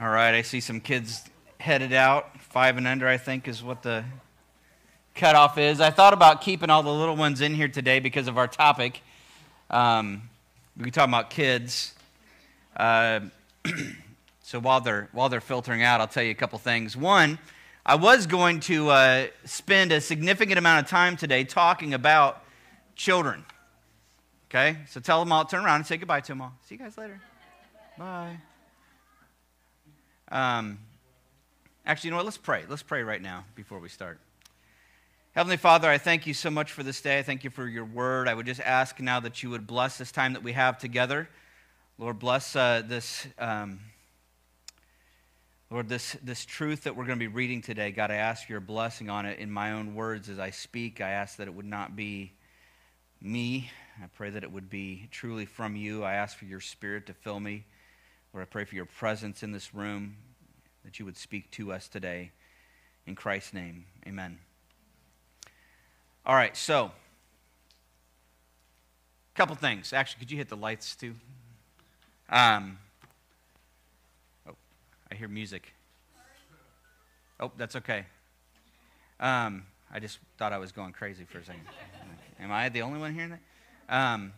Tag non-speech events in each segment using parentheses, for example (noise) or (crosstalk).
All right, I see some kids headed out. Five and under, I think, is what the cutoff is. I thought about keeping all the little ones in here today because of our topic. Um, we can talk about kids. Uh, (clears throat) so while they're while they're filtering out, I'll tell you a couple things. One, I was going to uh, spend a significant amount of time today talking about children. Okay, so tell them all, turn around and say goodbye to them all. See you guys later. Bye. Um, actually, you know what? Let's pray. Let's pray right now before we start. Heavenly Father, I thank you so much for this day. I thank you for your word. I would just ask now that you would bless this time that we have together. Lord, bless uh, this. Um, Lord, this, this truth that we're going to be reading today, God, I ask your blessing on it in my own words as I speak. I ask that it would not be me. I pray that it would be truly from you. I ask for your spirit to fill me. Lord, I pray for your presence in this room, that you would speak to us today. In Christ's name, amen. All right, so, a couple things. Actually, could you hit the lights too? Um, oh, I hear music. Oh, that's okay. Um, I just thought I was going crazy for a second. Am I the only one hearing that? Um,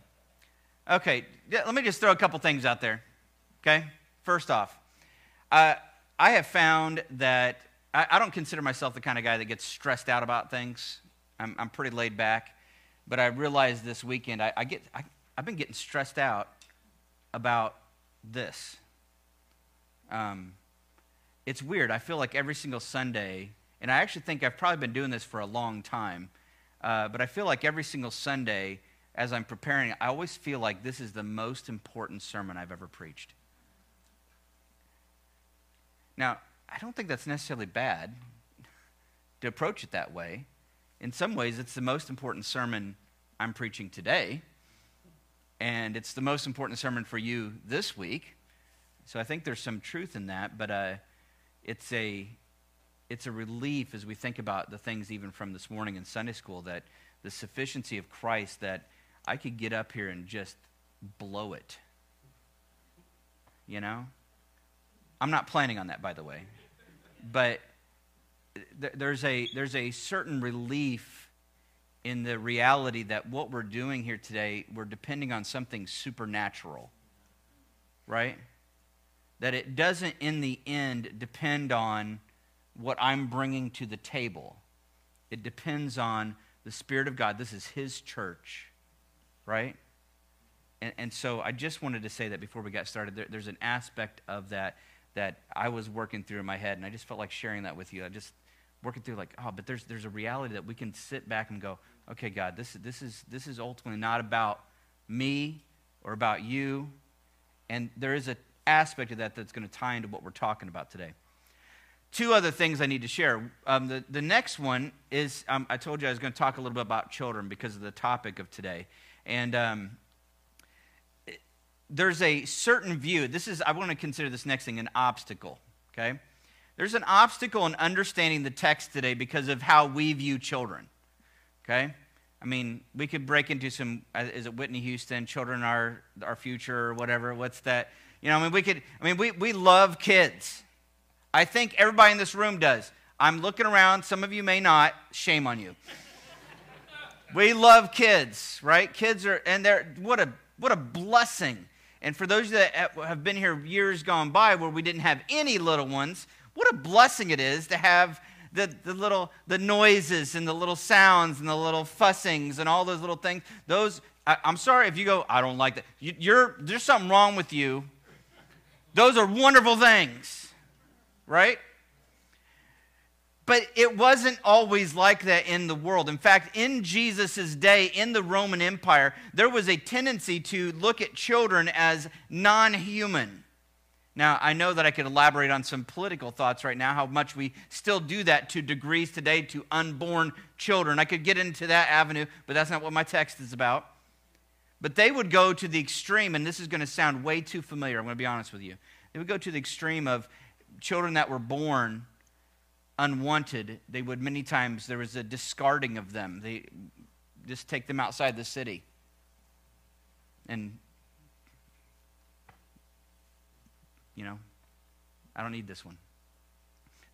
okay, let me just throw a couple things out there. Okay? First off, uh, I have found that I, I, don't consider myself the kind of guy that gets stressed out about things. I'm, I'm pretty laid back. But I realized this weekend I, I get, I, I've been getting stressed out about this. Um, it's weird. I feel like every single Sunday, and I actually think I've probably been doing this for a long time, uh, but I feel like every single Sunday, as I'm preparing, I always feel like this is the most important sermon I've ever preached. Now, I don't think that's necessarily bad to approach it that way. In some ways, it's the most important sermon I'm preaching today, and it's the most important sermon for you this week. So I think there's some truth in that, but uh, it's a it's a relief as we think about the things even from this morning in Sunday school that the sufficiency of Christ that I could get up here and just blow it. You know? I'm not planning on that, by the way. But th- there's, a, there's a certain relief in the reality that what we're doing here today, we're depending on something supernatural, right? That it doesn't, in the end, depend on what I'm bringing to the table. It depends on the Spirit of God. This is His church, right? And, and so I just wanted to say that before we got started. There, there's an aspect of that that I was working through in my head, and I just felt like sharing that with you. I just working through like, oh, but there's there's a reality that we can sit back and go, okay, God, this this is this is ultimately not about me or about you, and there is an aspect of that that's going to tie into what we're talking about today. Two other things I need to share. Um, the, the next one is um, I told you I was going to talk a little bit about children because of the topic of today. And um, there's a certain view. This is, I want to consider this next thing an obstacle, okay? There's an obstacle in understanding the text today because of how we view children, okay? I mean, we could break into some, uh, is it Whitney Houston, children are our future or whatever? What's that? You know, I mean, we could, I mean, we, we love kids. I think everybody in this room does. I'm looking around, some of you may not. Shame on you. we love kids, right? Kids are, and they're, what a, what a blessing and for those that have been here years gone by where we didn't have any little ones, what a blessing it is to have the, the little the noises and the little sounds and the little fussings and all those little things. Those I, am sorry if you go, I don't like that. You, you're there's something wrong with you. Those are wonderful things, right? But it wasn't always like that in the world. In fact, in Jesus' day, in the Roman Empire, there was a tendency to look at children as non human. Now, I know that I could elaborate on some political thoughts right now, how much we still do that to degrees today to unborn children. I could get into that avenue, but that's not what my text is about. But they would go to the extreme, and this is going to sound way too familiar, I'm going to be honest with you. They would go to the extreme of children that were born unwanted, they would many times, there was a discarding of them. They just take them outside the city. And, you know, I don't need this one.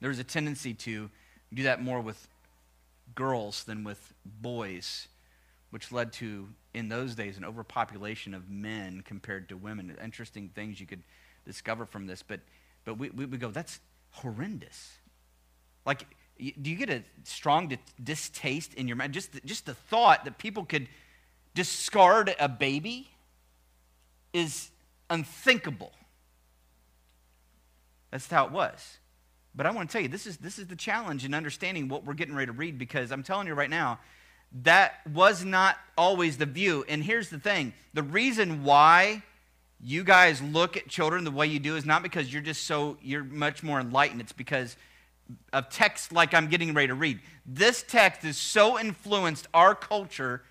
There was a tendency to do that more with girls than with boys, which led to, in those days, an overpopulation of men compared to women. Interesting things you could discover from this, but, but we, we, we go, that's horrendous. Like, do you get a strong distaste in your mind? Just, just the thought that people could discard a baby is unthinkable. That's how it was. But I want to tell you, this is, this is the challenge in understanding what we're getting ready to read because I'm telling you right now, that was not always the view. And here's the thing the reason why you guys look at children the way you do is not because you're just so, you're much more enlightened. It's because of text like I'm getting ready to read. This text has so influenced our culture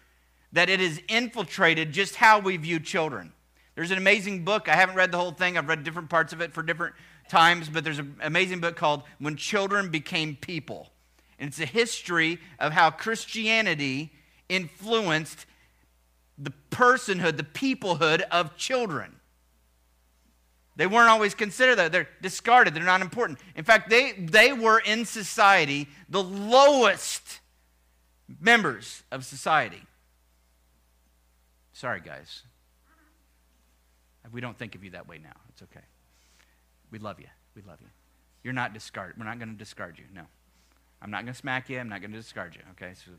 that it has infiltrated just how we view children. There's an amazing book. I haven't read the whole thing, I've read different parts of it for different times, but there's an amazing book called When Children Became People. And it's a history of how Christianity influenced the personhood, the peoplehood of children. They weren't always considered that. They're discarded. They're not important. In fact, they, they were in society the lowest members of society. Sorry, guys. We don't think of you that way now. It's okay. We love you. We love you. You're not discarded. We're not going to discard you. No. I'm not going to smack you. I'm not going to discard you. Okay? So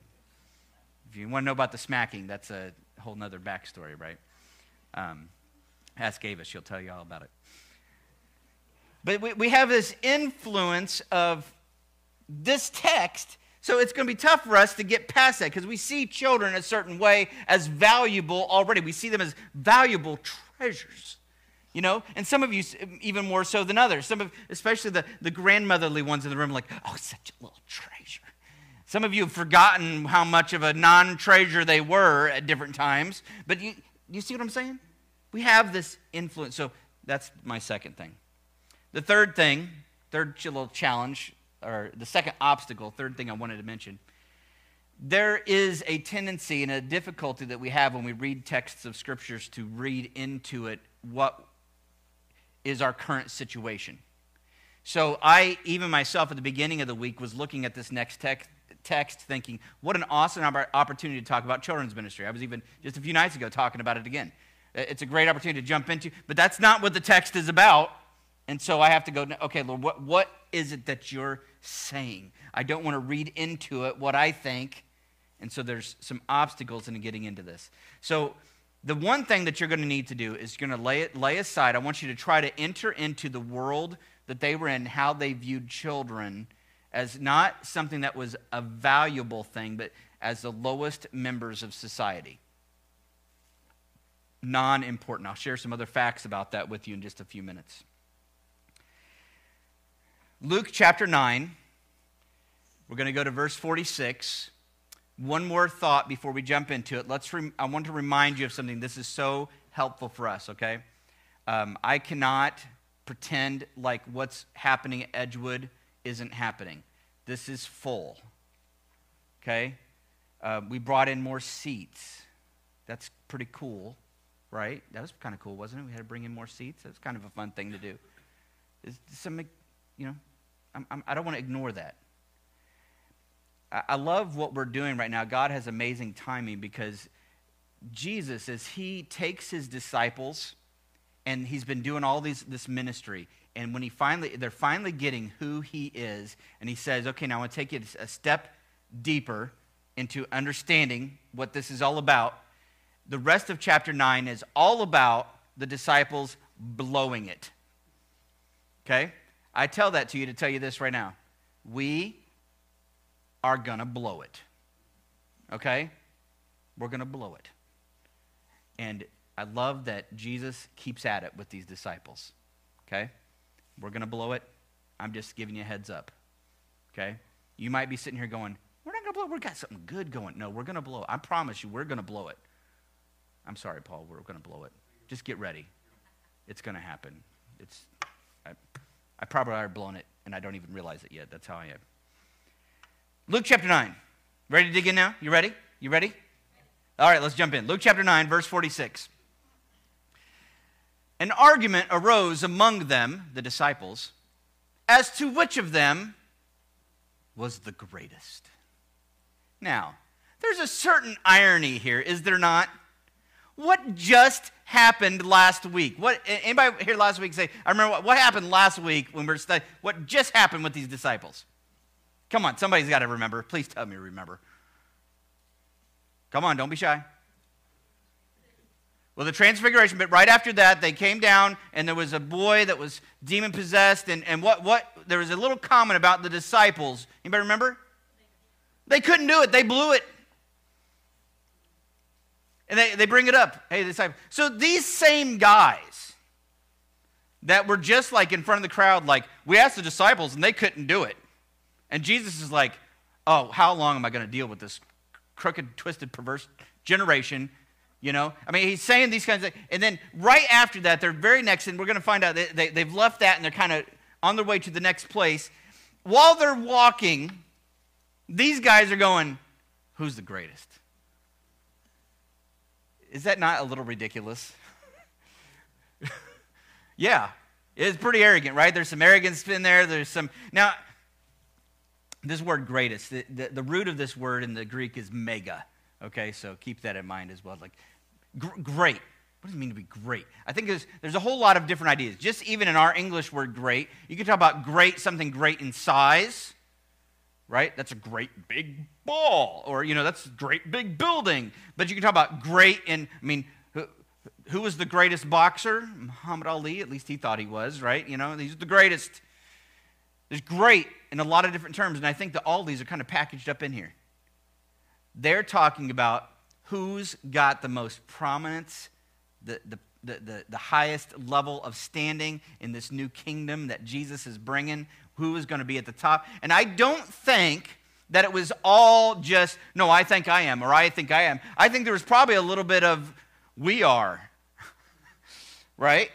if you want to know about the smacking, that's a whole nother backstory, right? Um, ask Ava. She'll tell you all about it. But we, we have this influence of this text so it's going to be tough for us to get past that because we see children a certain way as valuable already. We see them as valuable treasures. You know, and some of you even more so than others. Some of, especially the, the grandmotherly ones in the room, like, oh, such a little treasure. Some of you have forgotten how much of a non treasure they were at different times. But you, you see what I'm saying? We have this influence. So that's my second thing. The third thing, third little challenge, or the second obstacle, third thing I wanted to mention there is a tendency and a difficulty that we have when we read texts of scriptures to read into it what is our current situation. So I, even myself at the beginning of the week, was looking at this next text, text thinking, what an awesome opportunity to talk about children's ministry. I was even just a few nights ago talking about it again. It's a great opportunity to jump into, but that's not what the text is about. And so I have to go, okay, Lord, what, what is it that you're saying? I don't want to read into it what I think. And so there's some obstacles in getting into this. So the one thing that you're going to need to do is you're going to lay it lay aside. I want you to try to enter into the world that they were in, how they viewed children as not something that was a valuable thing, but as the lowest members of society. Non important. I'll share some other facts about that with you in just a few minutes. Luke chapter 9, we're going to go to verse 46 one more thought before we jump into it. Let's I want to remind you of something. This is so helpful for us, okay? Um, I cannot pretend like what's happening at Edgewood isn't happening. This is full, okay? Uh, we brought in more seats. That's pretty cool, right? That was kind of cool, wasn't it? We had to bring in more seats. That was kind of a fun thing to do. Is some, you know, I'm, I'm, I do not want to ignore that. I love what we're doing right now. God has amazing timing because Jesus, as he takes his disciples, and he's been doing all these this ministry, and when he finally they're finally getting who he is, and he says, "Okay, now I want to take you a step deeper into understanding what this is all about." The rest of chapter 9 is all about the disciples blowing it. Okay? I tell that to you to tell you this right now. We are going to blow it. Okay? We're going to blow it. And I love that Jesus keeps at it with these disciples. Okay? We're going to blow it. I'm just giving you a heads up. Okay? You might be sitting here going, we're not going to blow it. We've got something good going. No, we're going to blow it. I promise you, we're going to blow it. I'm sorry, Paul. We're going to blow it. Just get ready. It's going to happen. It's, I probably already blown it, and I don't even realize it yet. That's how I am. Luke chapter 9. Ready to dig in now? You ready? You ready? All right, let's jump in. Luke chapter 9, verse 46. An argument arose among them, the disciples, as to which of them was the greatest. Now, there's a certain irony here, is there not? What just happened last week? What anybody here last week say? I remember what, what happened last week when we are studying. What just happened with these disciples? Come on, somebody's got to remember. Please tell me remember. Come on, don't be shy. Well, the transfiguration, but right after that, they came down and there was a boy that was demon possessed. And, and what, what, there was a little comment about the disciples. Anybody remember? They couldn't do it, they blew it. And they, they bring it up. Hey, the disciples. So these same guys that were just like in front of the crowd, like, we asked the disciples and they couldn't do it. And Jesus is like, oh, how long am I going to deal with this crooked, twisted, perverse generation? You know, I mean, he's saying these kinds of things. And then right after that, they're very next, and we're going to find out they, they've left that and they're kind of on their way to the next place. While they're walking, these guys are going, Who's the greatest? Is that not a little ridiculous? (laughs) yeah, it's pretty arrogant, right? There's some arrogance in there. There's some. Now, this word greatest, the, the, the root of this word in the Greek is mega. Okay, so keep that in mind as well. Like, gr- great. What does it mean to be great? I think there's, there's a whole lot of different ideas. Just even in our English word great, you can talk about great, something great in size, right? That's a great big ball, or, you know, that's a great big building. But you can talk about great in, I mean, who, was the greatest boxer? Muhammad Ali, at least he thought he was, right? You know, he's the greatest. There's great in a lot of different terms, and I think that all these are kind of packaged up in here. They're talking about who's got the most prominence, the, the, the, the highest level of standing in this new kingdom that Jesus is bringing, who is going to be at the top. And I don't think that it was all just, no, I think I am, or I think I am. I think there was probably a little bit of, we are, (laughs) right?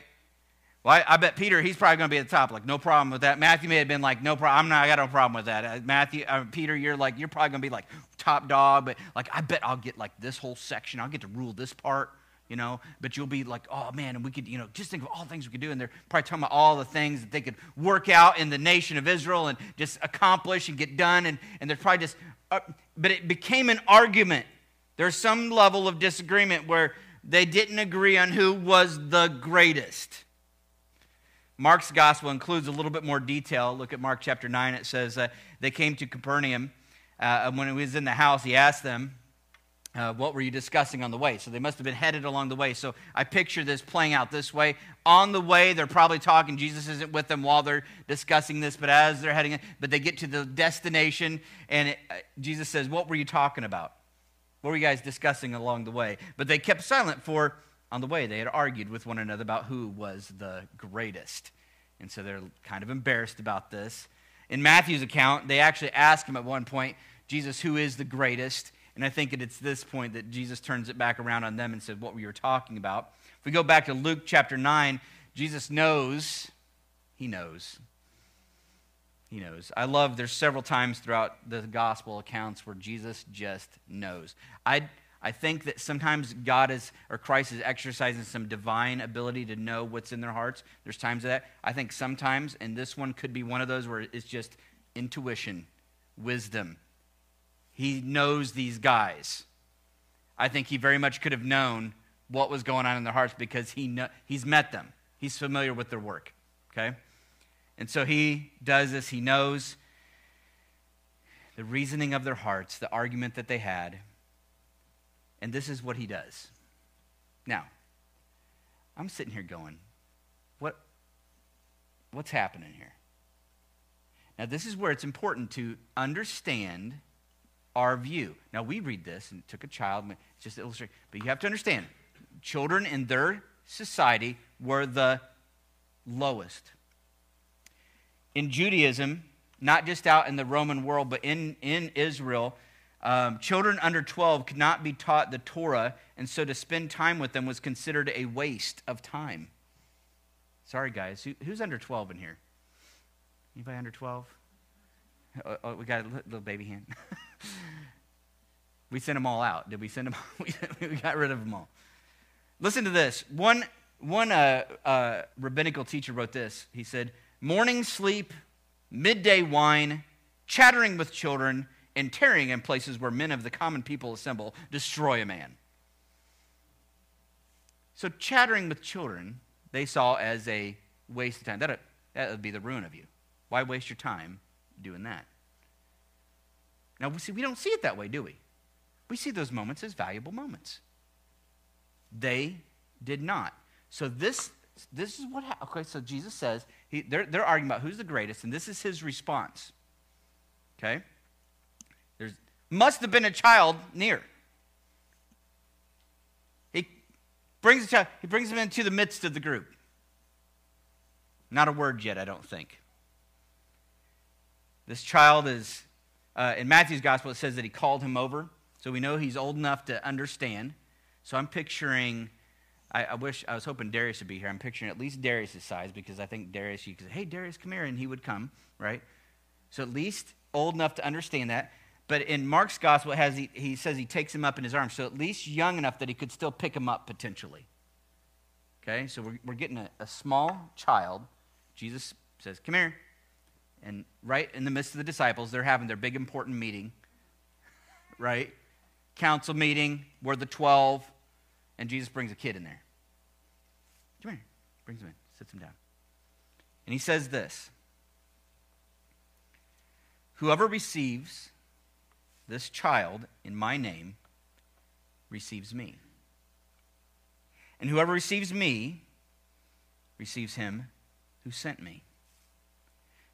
Well, I, I, bet Peter, he's probably going to be at the top. Like, no problem with that. Matthew may have been like, no problem. I'm not, I got no problem with that. Uh, Matthew, uh, Peter, you're like, you're probably going to be like top dog, but like, I bet I'll get like this whole section. I'll get to rule this part, you know. But you'll be like, oh man, and we could, you know, just think of all the things we could do. And they're probably talking about all the things that they could work out in the nation of Israel and just accomplish and get done. And, and they're probably just, uh, but it became an argument. There's some level of disagreement where they didn't agree on who was the greatest. Mark's gospel includes a little bit more detail. Look at Mark chapter 9. It says uh, they came to Capernaum. Uh, when he was in the house, he asked them, uh, What were you discussing on the way? So they must have been headed along the way. So I picture this playing out this way. On the way, they're probably talking. Jesus isn't with them while they're discussing this, but as they're heading, but they get to the destination, and it, uh, Jesus says, What were you talking about? What were you guys discussing along the way? But they kept silent for on the way, they had argued with one another about who was the greatest. And so they're kind of embarrassed about this. In Matthew's account, they actually ask him at one point, Jesus, who is the greatest? And I think that it's this point that Jesus turns it back around on them and said, What we were talking about. If we go back to Luke chapter 9, Jesus knows, he knows. He knows. I love there's several times throughout the gospel accounts where Jesus just knows. I I think that sometimes God is, or Christ is exercising some divine ability to know what's in their hearts. There's times of that. I think sometimes, and this one could be one of those where it's just intuition, wisdom. He knows these guys. I think he very much could have known what was going on in their hearts because he know, he's met them. He's familiar with their work. Okay? And so he does this. He knows the reasoning of their hearts, the argument that they had. And this is what he does. Now, I'm sitting here going, what, what's happening here? Now, this is where it's important to understand our view. Now, we read this and took a child, just illustrate, but you have to understand children in their society were the lowest. In Judaism, not just out in the Roman world, but in, in Israel, um, children under 12 could not be taught the Torah, and so to spend time with them was considered a waste of time. Sorry, guys. Who, who's under 12 in here? Anybody under 12? (laughs) Oh, oh, we got a little baby hand. (laughs) we sent them all out. Did we send them? (laughs) we got rid of them all. Listen to this. One, one uh, uh, rabbinical teacher wrote this. He said, Morning sleep midday wine, chattering with children, and tarrying in places where men of the common people assemble, destroy a man. So, chattering with children, they saw as a waste of time. That that would be the ruin of you. Why waste your time doing that? Now, we see, we don't see it that way, do we? We see those moments as valuable moments. They did not. So this, this is what happened. Okay, so Jesus says, he, they're, they're arguing about who's the greatest, and this is his response. Okay? There must have been a child near. He brings, a child, he brings him into the midst of the group. Not a word yet, I don't think. This child is, uh, in Matthew's gospel, it says that he called him over. So we know he's old enough to understand. So I'm picturing, I, I, wish, I was hoping Darius would be here. I'm picturing at least Darius' size because I think Darius, you could say, hey, Darius, come here, and he would come, right? So at least old enough to understand that. But in Mark's gospel, it has, he, he says he takes him up in his arms. So at least young enough that he could still pick him up potentially. Okay, so we're, we're getting a, a small child Jesus says, Come here. And right in the midst of the disciples, they're having their big important meeting, (laughs) right? Council meeting, we're the 12, and Jesus brings a kid in there. Come here. Brings him in, sits him down. And he says this Whoever receives this child in my name receives me. And whoever receives me receives him who sent me.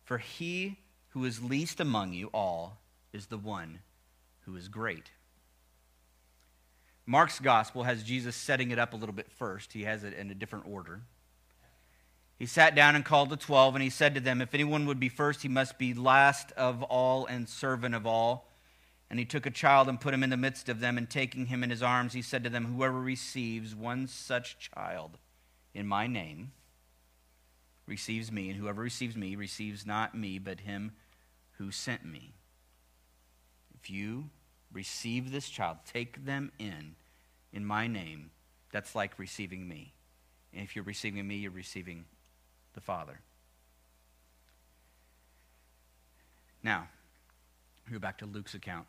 For he who is least among you all is the one who is great. Mark's gospel has Jesus setting it up a little bit first. He has it in a different order. He sat down and called the twelve, and he said to them, If anyone would be first, he must be last of all and servant of all. And he took a child and put him in the midst of them, and taking him in his arms, he said to them, Whoever receives one such child in my name receives me, and whoever receives me receives not me, but him who sent me. If you receive this child, take them in in my name, that's like receiving me. And if you're receiving me, you're receiving the Father. Now, we go back to Luke's account.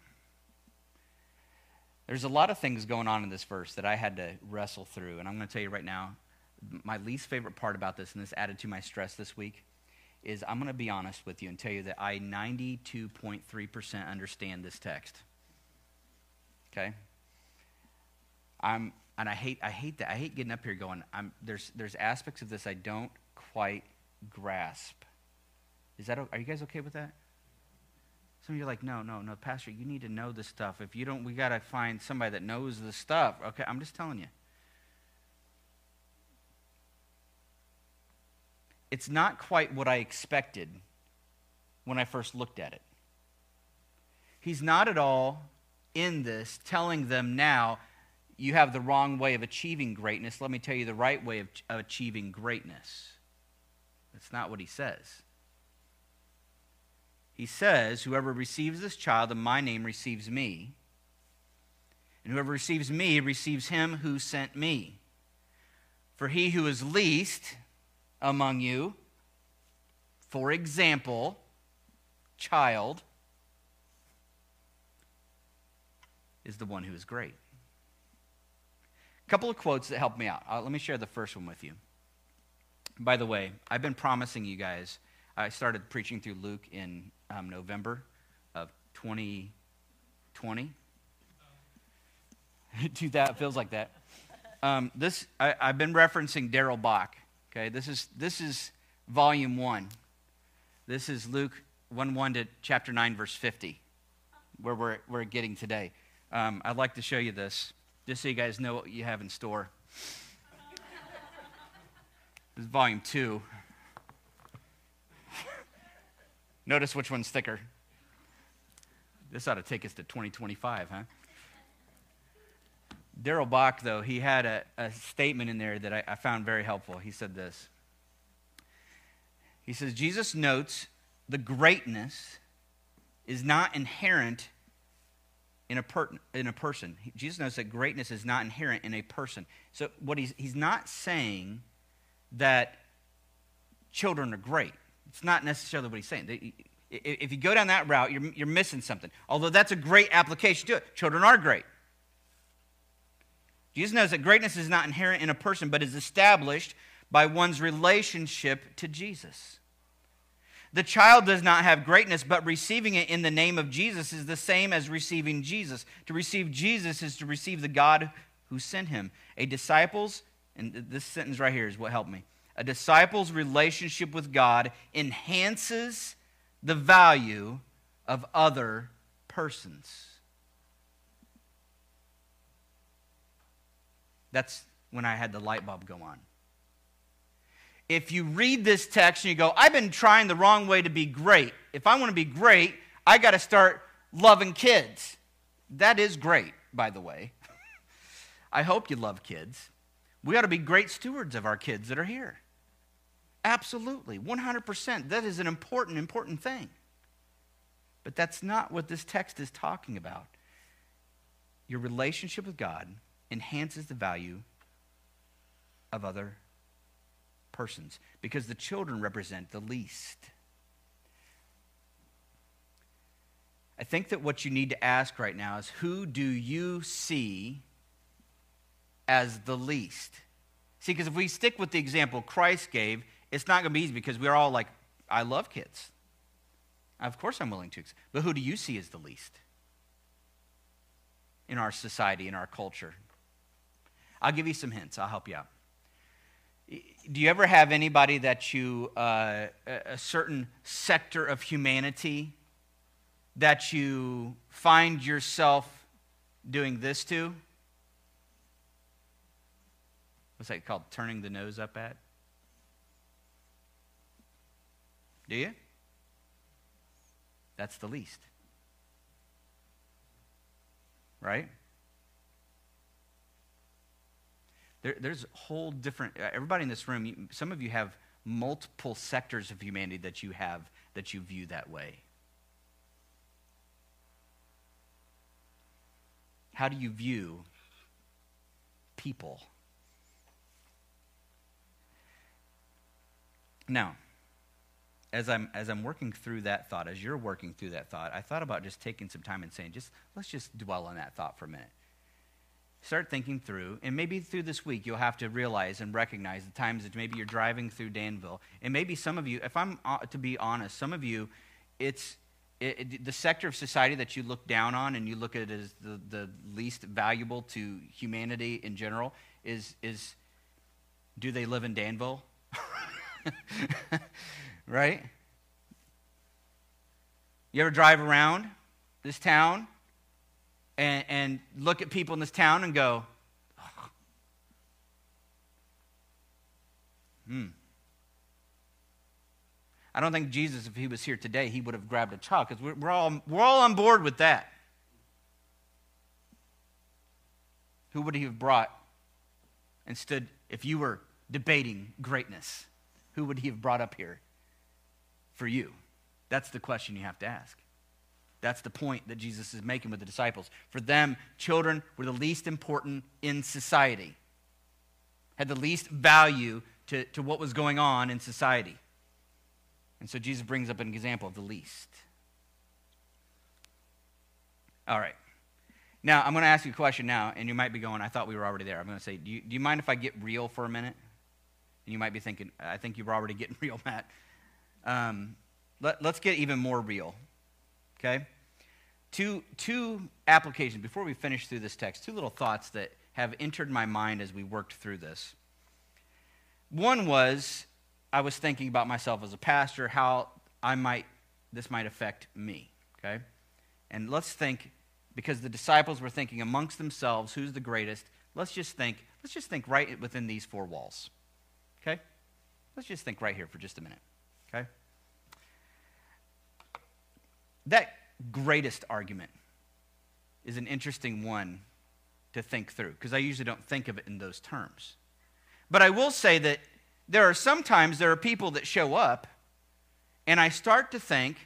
There's a lot of things going on in this verse that I had to wrestle through, and I'm going to tell you right now my least favorite part about this, and this added to my stress this week, is I'm going to be honest with you and tell you that I 92.3% understand this text. Okay? I'm, and I hate, I hate that. I hate getting up here going, I'm, there's, there's aspects of this I don't quite grasp. Is that, are you guys okay with that? Some of you are like, no, no, no, Pastor, you need to know this stuff. If you don't, we got to find somebody that knows the stuff. Okay, I'm just telling you. It's not quite what I expected when I first looked at it. He's not at all in this telling them now, you have the wrong way of achieving greatness. Let me tell you the right way of, achieving greatness. That's not what he says. He says, Whoever receives this child in my name receives me, and whoever receives me receives him who sent me. For he who is least among you, for example, child, is the one who is great. A couple of quotes that help me out. Uh, let me share the first one with you. By the way, I've been promising you guys, I started preaching through Luke in um, November of 2020. (laughs) Do that feels like that. Um, this I, have been referencing Darrell Bock Okay, this is, this is volume one. This is Luke 1 1 to chapter 9, verse 50, where we're, we're getting today. Um, I'd like to show you this, just so you guys know what you have in store. (laughs) this is volume two. (laughs) Notice which one's thicker. This ought to take us to 2025, huh? Darrell Bock, though, he had a, a statement in there that I, I found very helpful. He said this He says, Jesus notes the greatness is not inherent in a, per, in a person. Jesus knows that greatness is not inherent in a person. So what he's, he's not saying that children are great. It's not necessarily what he's saying. If you go down that route, you're, you're missing something. Although that's a great application to it. Children are great. Jesus knows that greatness is not inherent in a person, but is established by one's relationship to Jesus. The child does not have greatness, but receiving it in the name of Jesus is the same as receiving Jesus. To receive Jesus is to receive the God who sent him. A disciple's, and this sentence right here is what helped me. A disciple's relationship with God enhances the value of other persons. That's when I had the light bulb go on if you read this text and you go, I've been trying the wrong way to be great. If I want to be great, I got to start loving kids. That is great, by the way. (laughs) I hope you love kids. We ought to be great stewards of our kids that are here. Absolutely, 100%. That is an important, important thing. But that's not what this text is talking about. Your relationship with God enhances the value of other persons because the children represent the least. I think that what you need to ask right now is who do you see as the least? See, because if we stick with the example Christ gave, it's not going to be easy because we're all like, I love kids. Of course, I'm willing to. But who do you see as the least in our society, in our culture? I'll give you some hints. I'll help you out do you ever have anybody that you, uh, a certain sector of humanity, that you find yourself doing this to? What's that called? Turning the nose up at? Do you? That's the least. Right? There, there's a whole different, uh, everybody in this room, some of you have multiple sectors of humanity that you have that you view that way. How do you view people? Now, as I'm as I'm working through that thought, as you're working through that thought, I thought about just taking some time and saying, just let's just dwell on that thought for a minute start thinking through, and maybe through this week, you'll have to realize and recognize the times that maybe you're driving through Danville. And maybe some of you, if I'm uh, to be honest, some of you, it's it, it, the sector of society that you look down on and you look at as the, the least valuable to humanity in general is, is do they live in Danville? (laughs) right? You ever drive around this town and, and look at people in this town and go, hmm. I don't think Jesus, if he was here today, he would have grabbed a child because we're, we're, all, we're all on board with that. Who would he have brought and stood if you were debating greatness? Who would he have brought up here for you? That's the question you have to ask. That's the point that Jesus is making with the disciples. For them, children were the least important in society, had the least value to, to what was going on in society. And so Jesus brings up an example of the least. All right. Now, I'm going to ask you a question now, and you might be going, I thought we were already there. I'm going to say, do you, do you mind if I get real for a minute? And you might be thinking, I think you are already (laughs) getting real, Matt. Um, let, let's get even more real Okay? Two, two applications before we finish through this text, two little thoughts that have entered my mind as we worked through this. One was I was thinking about myself as a pastor, how I might this might affect me. Okay? And let's think, because the disciples were thinking amongst themselves, who's the greatest? Let's just think, let's just think right within these four walls. Okay? Let's just think right here for just a minute. Okay? That greatest argument is an interesting one to think through because I usually don't think of it in those terms. But I will say that there are sometimes there are people that show up and I start to think,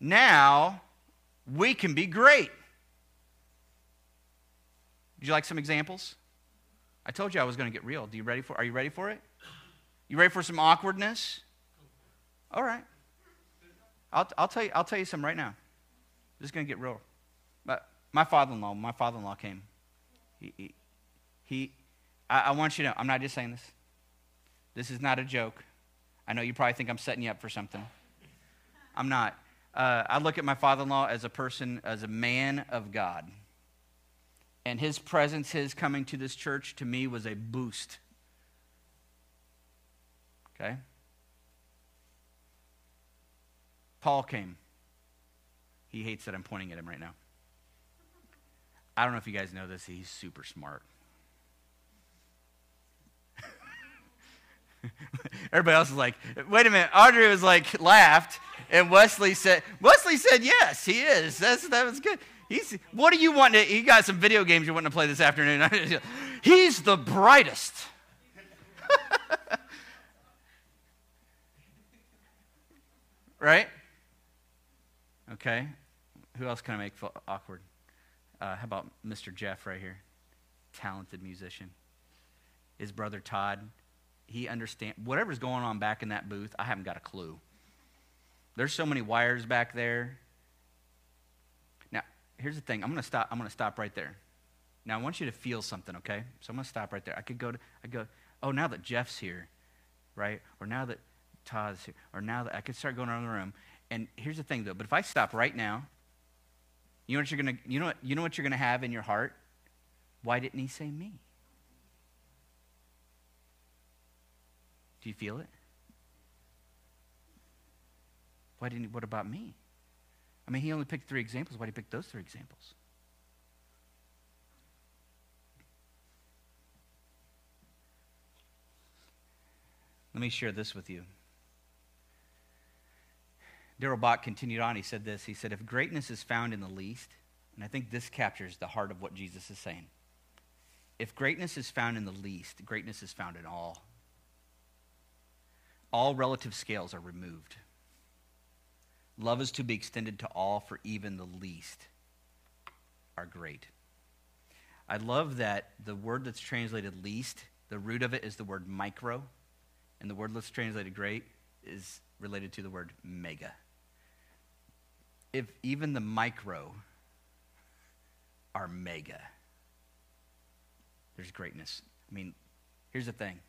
now we can be great. Would you like some examples? I told you I was going to get real. Do you ready for are you ready for it? You ready for some awkwardness? All right. I'll, I'll, tell you, I'll tell you something right now. This is going to get real. But my father in law, my father in law came. He, he, he I, I want you to know, I'm not just saying this. This is not a joke. I know you probably think I'm setting you up for something. I'm not. Uh, I look at my father in law as a person, as a man of God. And his presence, his coming to this church, to me was a boost. Okay? Paul came. He hates that I'm pointing at him right now. I don't know if you guys know this, he's super smart. (laughs) Everybody else is like, wait a minute. Audrey was like, laughed, and Wesley said, Wesley said, yes, he is. That's, that was good. He's, what do you want to, he got some video games you want to play this afternoon. (laughs) He's the brightest. (laughs) right? Okay. Who else can I make awkward? Uh, how about Mr. Jeff right here? Talented musician. His brother Todd, he understands whatever's going on back in that booth. I haven't got a clue. There's so many wires back there. Now, here's the thing. I'm to stop. I'm to stop right there. Now, I want you to feel something, okay? So I'm to stop right there. I could go to. I go. Oh, now that Jeff's here, right? Or now that Todd's here, or now that I could start going around the room. And here's the thing, though. But if I stop right now, you know what you're gonna. You know what. You know what you're gonna have in your heart. Why didn't he say me? Do you feel it? Why didn't he, what about me? I mean, he only picked three examples. Why did he pick those three examples? Let me share this with you. Bock continued on. He said this. He said, If greatness is found in the least, and I think this captures the heart of what Jesus is saying. If greatness is found in the least, greatness is found in all all relative scales are removed. Love is to be extended to all, for even the least are great. I love that the word that's translated least, the root of it is the word micro, and the word that's translated great is related to the word mega. If even the micro are mega, there's greatness. I mean, here's the thing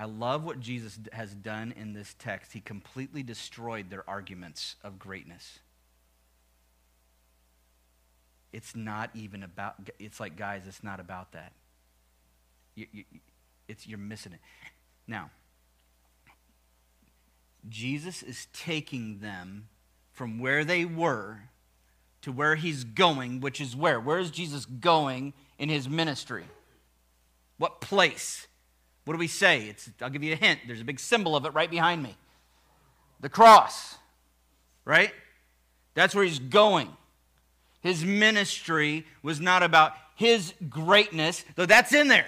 I love what Jesus has done in this text. He completely destroyed their arguments of greatness. It's not even about, it's like, guys, it's not about that. You, you, it's, you're missing it. Now, Jesus is taking them from where they were to where he's going, which is where? Where is Jesus going in his ministry? What place? What do we say? It's, I'll give you a hint. There's a big symbol of it right behind me the cross, right? That's where he's going. His ministry was not about his greatness, though that's in there.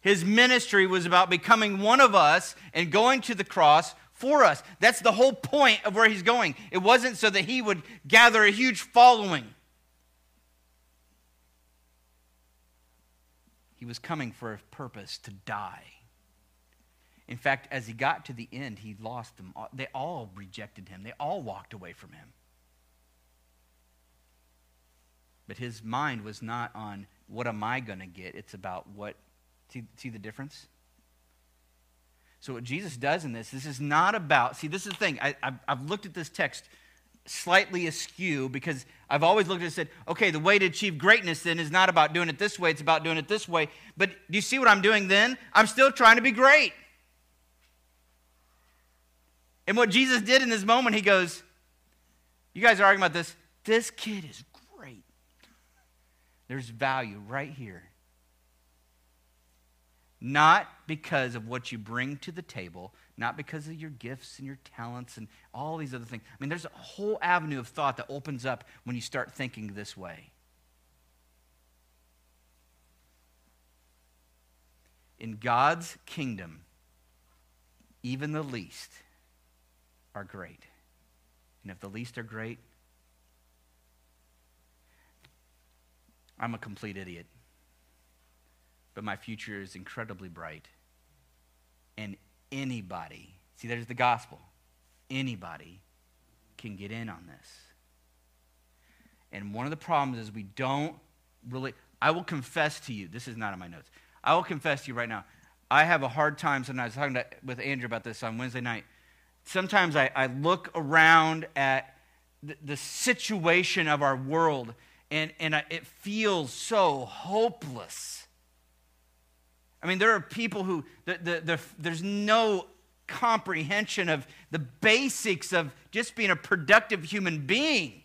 His ministry was about becoming one of us and going to the cross for us. That's the whole point of where he's going. It wasn't so that he would gather a huge following. He was coming for a purpose to die. In fact, as he got to the end, he lost them. They all rejected him, they all walked away from him. But his mind was not on what am I going to get? It's about what. See, see the difference? So, what Jesus does in this, this is not about. See, this is the thing. I, I've looked at this text slightly askew because I've always looked at it and said, okay, the way to achieve greatness then is not about doing it this way, it's about doing it this way. But do you see what I'm doing then? I'm still trying to be great. And what Jesus did in this moment, he goes, You guys are arguing about this. This kid is great. There's value right here. Not because of what you bring to the table, not because of your gifts and your talents and all these other things. I mean, there's a whole avenue of thought that opens up when you start thinking this way. In God's kingdom, even the least are great. And if the least are great, I'm a complete idiot. But my future is incredibly bright. And anybody See, there's the gospel. Anybody can get in on this. And one of the problems is we don't really, I will confess to you, this is not in my notes. I will confess to you right now. I have a hard time sometimes talking to, with Andrew about this on Wednesday night. Sometimes I, I look around at the, the, situation of our world and, and I, it feels so hopeless. I mean, there are people who, the, the, the, there's no comprehension of the basics of just being a productive human being,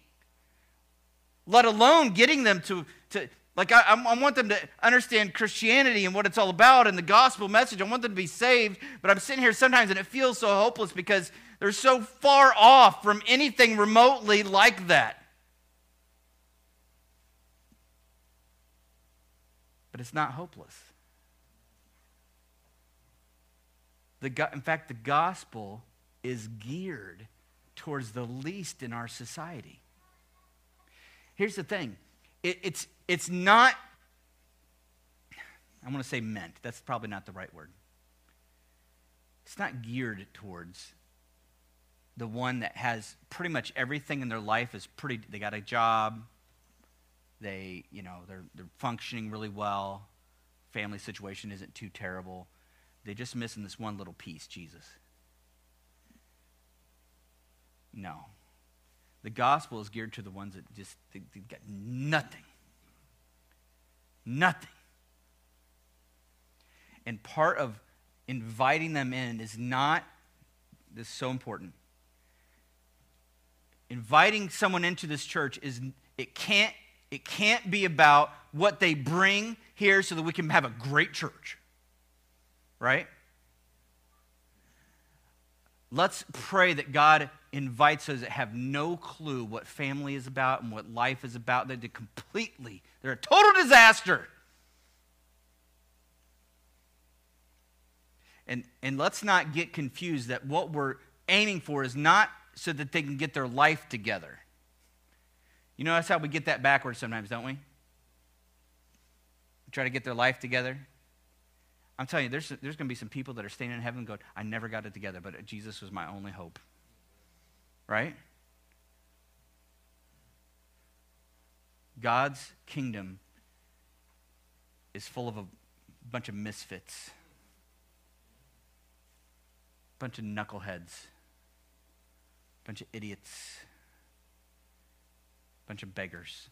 let alone getting them to, to like, I, I, want them to understand Christianity and what it's all about and the gospel message. I want them to be saved, but I'm sitting here sometimes and it feels so hopeless because they're so far off from anything remotely like that. But it's not hopeless. The, in fact, the gospel is geared towards the least in our society. Here's the thing it, it's, it's not, I want to say meant. That's probably not the right word. It's not geared towards the one that has pretty much everything in their life is pretty, they got a job, they, you know, they're, they're functioning really well, family situation isn't too terrible they're just missing this one little piece, Jesus. No. The gospel is geared to the ones that just they, have got nothing. Nothing. And part of inviting them in is not, this is so important. Inviting someone into this church is it can't it can't be about what they bring here so that we can have a great church right? Let's pray that God invites those that have no clue what family is about and what life is about. That they're completely, they're a total disaster. And, and let's not get confused that what we're aiming for is not so that they can get their life together. You know, that's how we get that backwards sometimes, don't we? we try to get their life together. I'm telling you, there's, there's going to be some people that are staying in heaven going, I never got it together, but Jesus was my only hope. Right? God's kingdom is full of a bunch of misfits, a bunch of knuckleheads, a bunch of idiots, a bunch of beggars.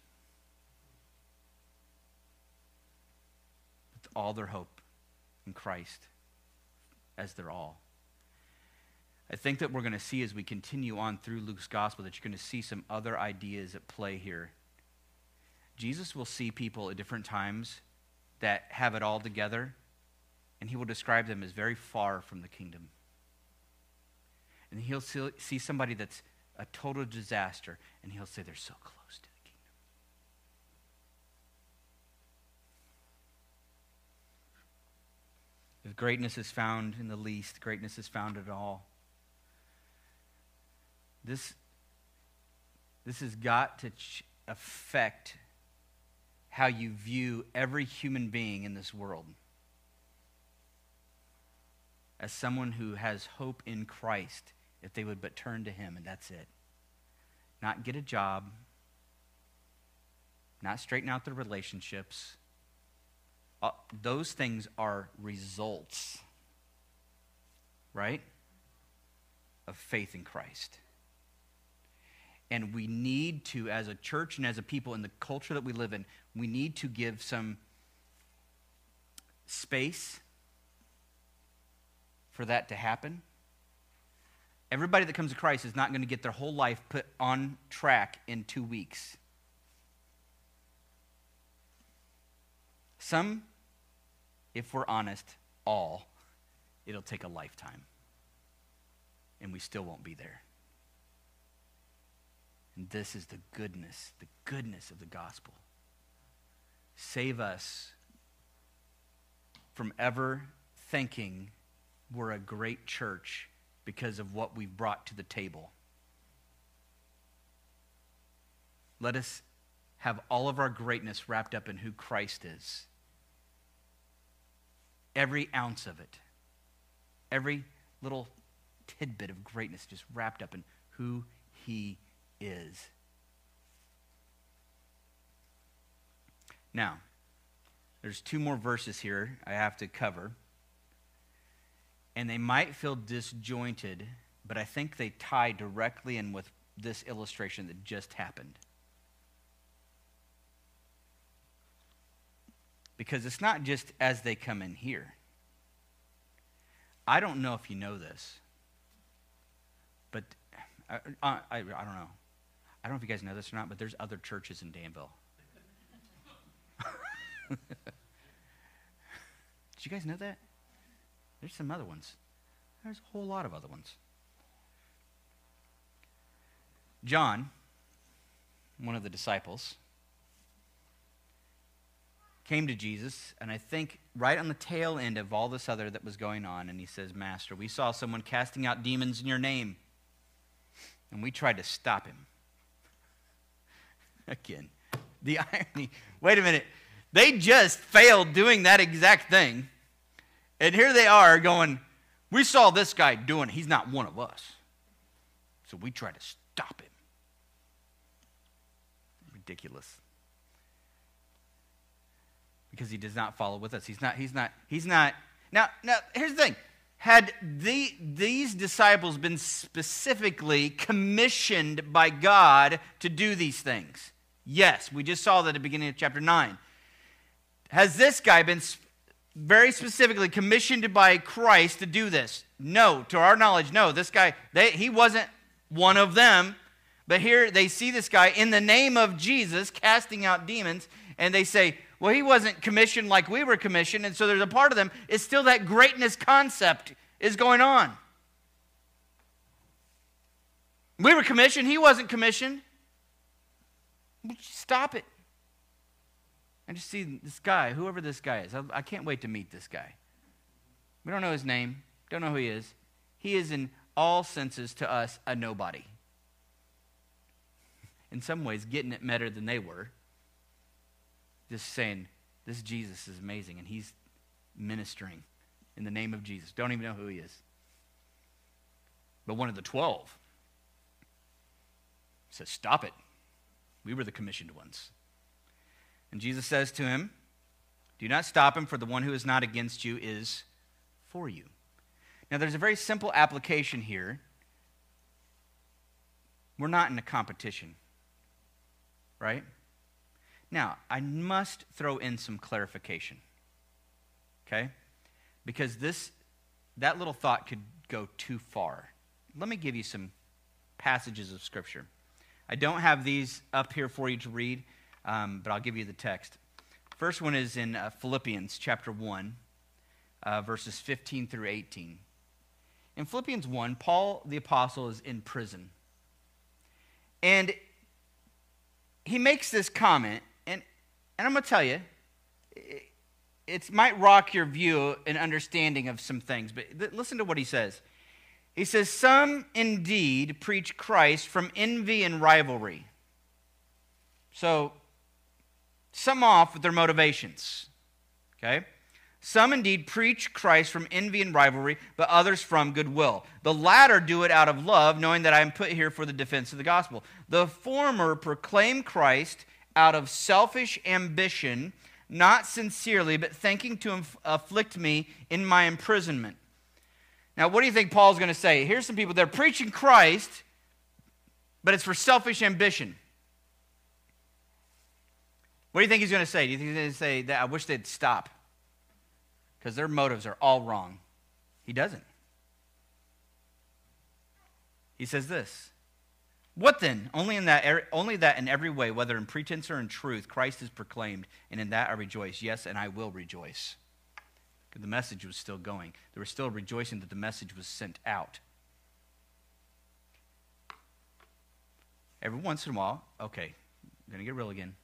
It's all their hope Christ as their all. I think that we're going to see as we continue on through Luke's gospel that you're going to see some other ideas at play here. Jesus will see people at different times that have it all together, and he will describe them as very far from the kingdom. And he'll see somebody that's a total disaster, and he'll say they're so close. If greatness is found in the least, greatness is found at all. This, this has got to ch- affect how you view every human being in this world as someone who has hope in Christ if they would but turn to Him, and that's it. Not get a job, not straighten out their relationships, uh, those things are results, right? Of faith in Christ. And we need to, as a church and as a people in the culture that we live in, we need to give some space for that to happen. Everybody that comes to Christ is not going to get their whole life put on track in two weeks. Some, if we're honest, all, it'll take a lifetime. And we still won't be there. And this is the goodness, the goodness of the gospel. Save us from ever thinking we're a great church because of what we've brought to the table. Let us have all of our greatness wrapped up in who Christ is every ounce of it, every little tidbit of greatness just wrapped up in who he is. Now, there's two more verses here I have to cover. And they might feel disjointed, but I think they tie directly in with this illustration that just happened. Because it's not just as they come in here. I don't know if you know this, but I, I, I, don't know. I don't know if you guys know this or not, but there's other churches in Danville. (laughs) Did you guys know that? There's some other ones. There's a whole lot of other ones. John, one of the disciples, came to Jesus, and I think right on the tail end of all this other that was going on, and he says, Master, we saw someone casting out demons in your name, and we tried to stop him. (laughs) Again, the irony. Wait a minute. They just failed doing that exact thing. And here they are going, We saw this guy doing it. He's not one of us. So we try to stop him. Ridiculous. Because he does not follow with us. He's not, he's not, he's not. Now, now here's the thing. Had the, these disciples been specifically commissioned by God to do these things? Yes, we just saw that at the beginning of chapter 9. Has this guy been very specifically commissioned by Christ to do this? No, to our knowledge, no. This guy, they, he wasn't one of them. But here they see this guy in the name of Jesus casting out demons, and they say, well, he wasn't commissioned like we were commissioned. And so there's a part of them, it's still that greatness concept is going on. We were commissioned, he wasn't commissioned. Stop it. I just see this guy, whoever this guy is. I, I can't wait to meet this guy. We don't know his name, don't know who he is. He is, in all senses, to us, a nobody. (laughs) In some ways, getting it better than they were. Just saying, this Jesus is amazing, and he's ministering in the name of Jesus. Don't even know who he is. But one of the twelve says, Stop it. We were the commissioned ones. And Jesus says to him, Do not stop him, for the one who is not against you is for you. Now, there's a very simple application here. We're not in a competition, right? Now, I must throw in some clarification, okay? Because this, that little thought could go too far. Let me give you some passages of Scripture. I don't have these up here for you to read um, but I'll give you the text. First one is in uh, Philippians chapter 1, uh, verses 15 through 18. In Philippians 1, Paul the apostle is in prison. And he makes this comment, and, I'm going to tell you, it, it might rock your view and understanding of some things, but listen to what he says. He says, Some indeed preach Christ from envy and rivalry. So some off with their motivations. Okay? Some indeed preach Christ from envy and rivalry, but others from goodwill. The latter do it out of love, knowing that I am put here for the defense of the gospel. The former proclaim Christ out of selfish ambition, not sincerely, but thinking to inf- afflict me in my imprisonment. Now, what do you think Paul's going to say? Here's some people, they're preaching Christ, but it's for selfish ambition. What do you think he's going to say? Do you think he's going to say that I wish they'd stop? Because their motives are all wrong. He doesn't. He says this. What then? Only in that er-, only that in every way, whether in pretense or in truth, Christ is proclaimed, and in that I rejoice. Yes, and I will rejoice. The message was still going. There was still rejoicing that the message was sent out. Every once in a while, okay, I'm going to get real again.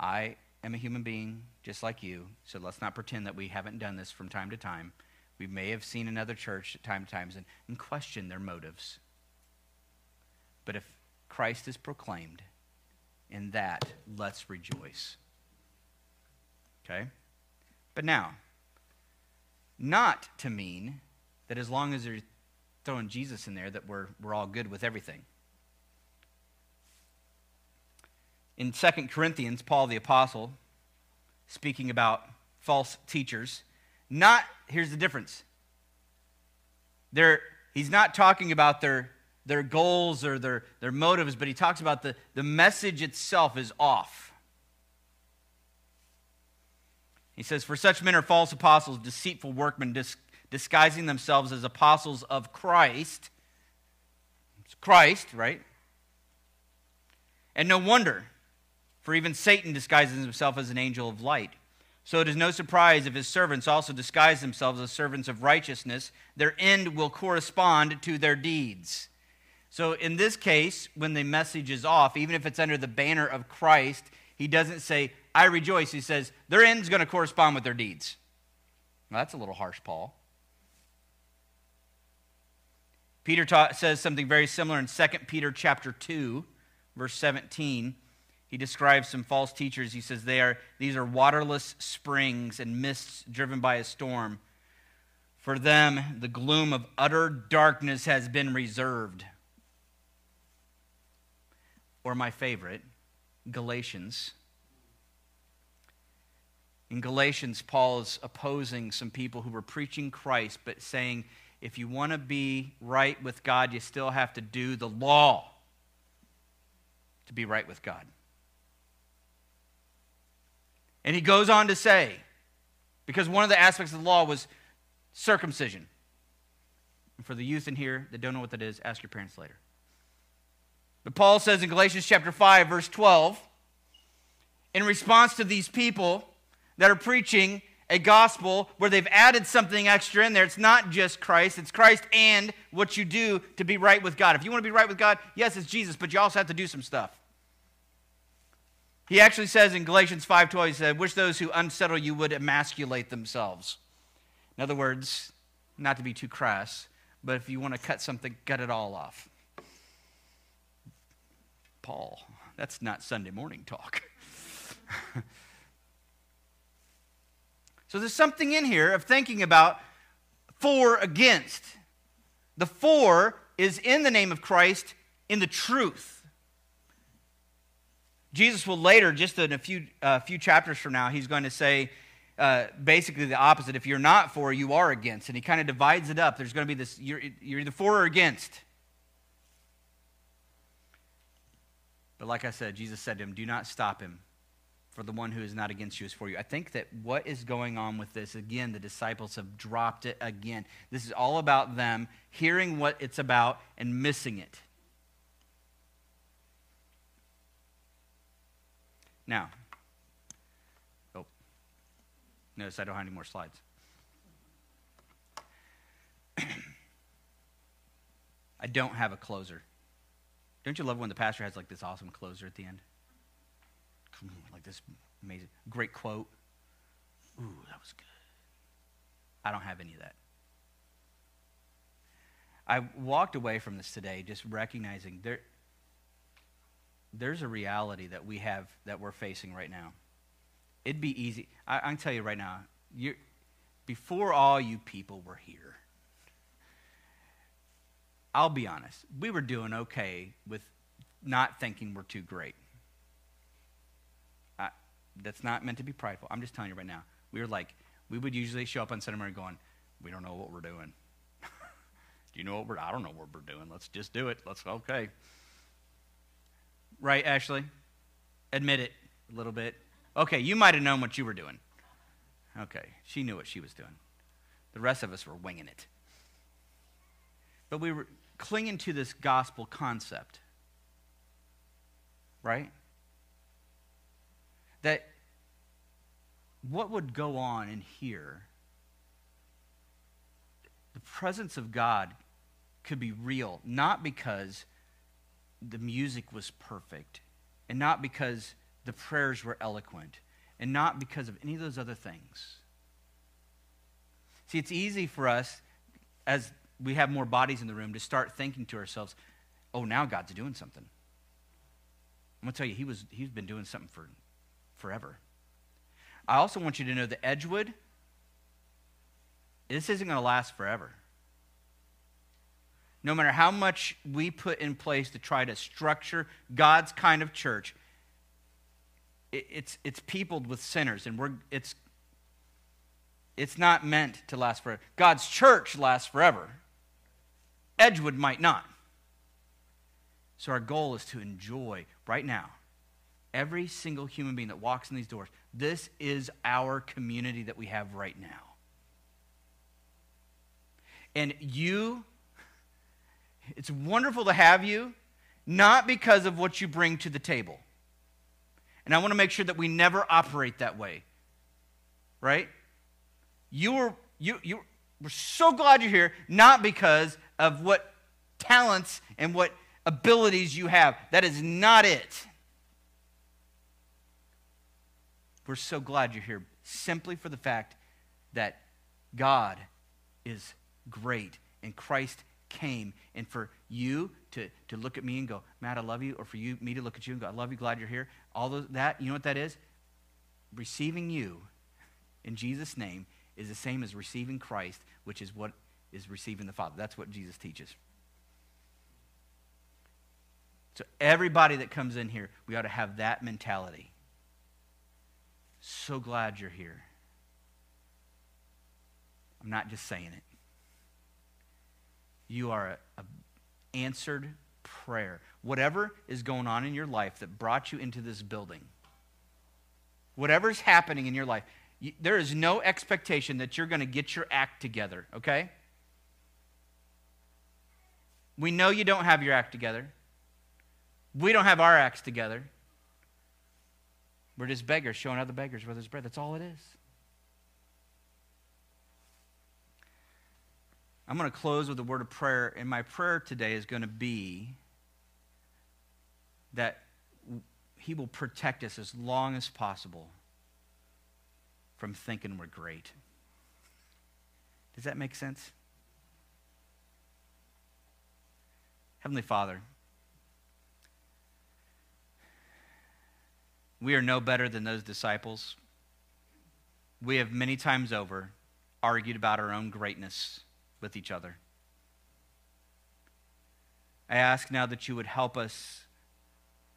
I am a human being just like you, so let's not pretend that we haven't done this from time to time. We may have seen another church at time to times and, and question their motives. But if Christ is proclaimed, in that, let's rejoice. Okay? But now, not to mean that as long as they're throwing Jesus in there, that we're, we're all good with everything. In 2 Corinthians, Paul the Apostle, speaking about false teachers, not, here's the difference. They're, he's not talking about their, their goals or their, their motives, but he talks about the, the message itself is off. He says, For such men are false apostles, deceitful workmen, dis- disguising themselves as apostles of Christ. It's Christ, right? And no wonder, for even Satan disguises himself as an angel of light. So it is no surprise if his servants also disguise themselves as servants of righteousness. Their end will correspond to their deeds. So in this case, when the message is off, even if it's under the banner of Christ, he doesn't say, I rejoice. He says, their end is going to correspond with their deeds. Well, that's a little harsh, Paul. Peter says something very similar in 2 Peter chapter 2, verse 17. He describes some false teachers. He says they are, these are waterless springs and mists driven by a storm. For them, the gloom of utter darkness has been reserved. Or my favorite, Galatians. In Galatians, Paul is opposing some people who were preaching Christ, but saying, if you want to be right with God, you still have to do the law to be right with God. And he goes on to say, because one of the aspects of the law was circumcision. And for the youth in here that don't know what that is, ask your parents later. But Paul says in Galatians chapter 5, verse 12, in response to these people that are preaching a gospel where they've added something extra in there, it's not just Christ, it's Christ and what you do to be right with God. If you want to be right with God, yes, it's Jesus, but you also have to do some stuff. He actually says in Galatians 5:12, he said, "Wish those who unsettle you would emasculate themselves." In other words, not to be too crass, but if you want to cut something, cut it all off. Paul. That's not Sunday morning talk. (laughs) so there's something in here of thinking about for against. The for is in the name of Christ in the truth. Jesus will later, just in a few, uh, few chapters from now, he's going to say uh, basically the opposite. If you're not for, you are against. And he kind of divides it up. There's going to be this you're, you're either for or against. But like I said, Jesus said to him, Do not stop him, for the one who is not against you is for you. I think that what is going on with this, again, the disciples have dropped it again. This is all about them hearing what it's about and missing it. Now, oh, notice I don't have any more slides. (clears throat) I don't have a closer. Don't you love when the pastor has like this awesome closer at the end? Like this amazing, great quote. Ooh, that was good. I don't have any of that. I walked away from this today just recognizing there, there's a reality that we have that we're facing right now. It'd be easy. I, I can tell you right now, before all you people were here, I'll be honest, we were doing okay with not thinking we're too great. I, that's not meant to be prideful. I'm just telling you right now. We were like, we would usually show up on Sunday morning going, we don't know what we're doing. (laughs) Do you know what we're, I don't know what we're doing. Let's just do it. Let's, okay. Right, Ashley? Admit it a little bit. Okay, you might have known what you were doing. Okay, she knew what she was doing. The rest of us were winging it. But we were, clinging to this gospel concept, right? That what would go on in here, the presence of God could be real, not because the music was perfect, and not because the prayers were eloquent, and not because of any of those other things. See, it's easy for us as we have more bodies in the room to start thinking to ourselves, oh, now God's doing something. I'm going to tell you, he was, he's been doing something for forever. I also want you to know that Edgewood, this isn't going to last forever. no matter how much we put in place to try to structure God's kind of church, it, it's, it's peopled with sinners, and we're, it's, it's not meant to last forever. God's church lasts forever. Edgewood might not. So our goal is to enjoy right now every single human being that walks in these doors. This is our community that we have right now. And you, it's wonderful to have you, not because of what you bring to the table. And I want to make sure that we never operate that way. Right? You were you you we're so glad you're here, not because of what talents and what abilities you have. That is not it. We're so glad you're here simply for the fact that God is great and Christ came. And for you to, to look at me and go, Matt, I love you, or for you me to look at you and go, I love you, glad you're here. All those, that, you know what that is? Receiving you in Jesus' name is the same as receiving Christ, which is what is receiving the Father. That's what Jesus teaches. So, everybody that comes in here, we ought to have that mentality. So glad you're here. I'm not just saying it. You are an answered prayer. Whatever is going on in your life that brought you into this building, whatever's happening in your life, you, there is no expectation that you're going to get your act together, okay? We know you don't have your act together. We don't have our acts together. We're just beggars showing other beggars where there's bread. That's all it is. I'm going to close with a word of prayer, and my prayer today is going to be that He will protect us as long as possible from thinking we're great. Does that make sense? Heavenly Father, We are no better than those disciples. We have many times over argued about our own greatness with each other. I ask now that you would help us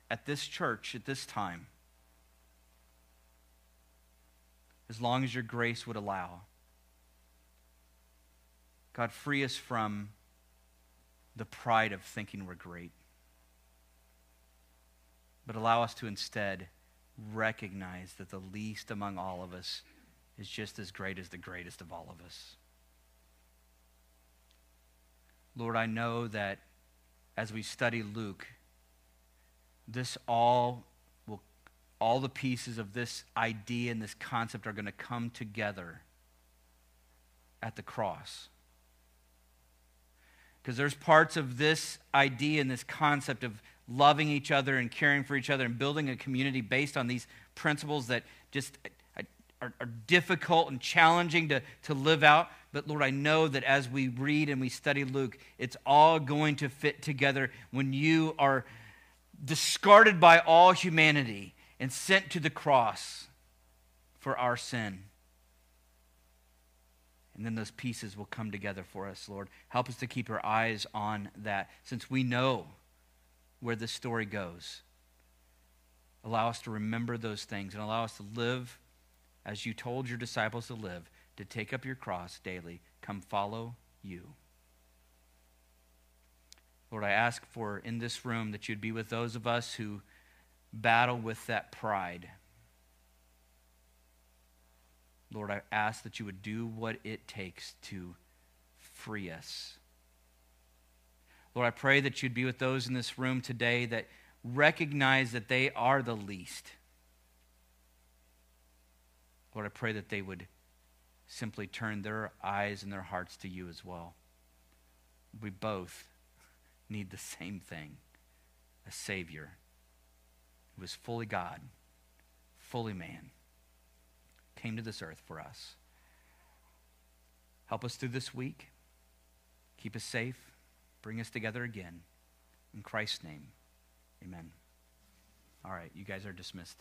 at this church at this time, as long as your grace would allow. God, free us from the pride of thinking we're great, but allow us to instead recognize that the least among all of us is just as great as the greatest of all of us. Lord, I know that as we study Luke, this all will all the pieces of this idea and this concept are going to come together at the cross. Because there's parts of this idea and this concept of loving each other and caring for each other and building a community based on these principles that just uh, uh, are, are, difficult and challenging to, to live out. But Lord, I know that as we read and we study Luke, it's all going to fit together when you are discarded by all humanity and sent to the cross for our sin. And then those pieces will come together for us, Lord. Help us to keep our eyes on that since we know where this story goes. Allow us to remember those things and allow us to live as you told your disciples to live, to take up your cross daily. Come follow you. Lord, I ask for in this room that you'd be with those of us who battle with that pride. Lord, I ask that you would do what it takes to free us Lord, I pray that you'd be with those in this room today that recognize that they are the least. Lord, I pray that they would simply turn their eyes and their hearts to you as well. We both need the same thing a Savior who is fully God, fully man, came to this earth for us. Help us through this week. Keep us safe bring us together again. In Christ's name, amen. All right, you guys are dismissed.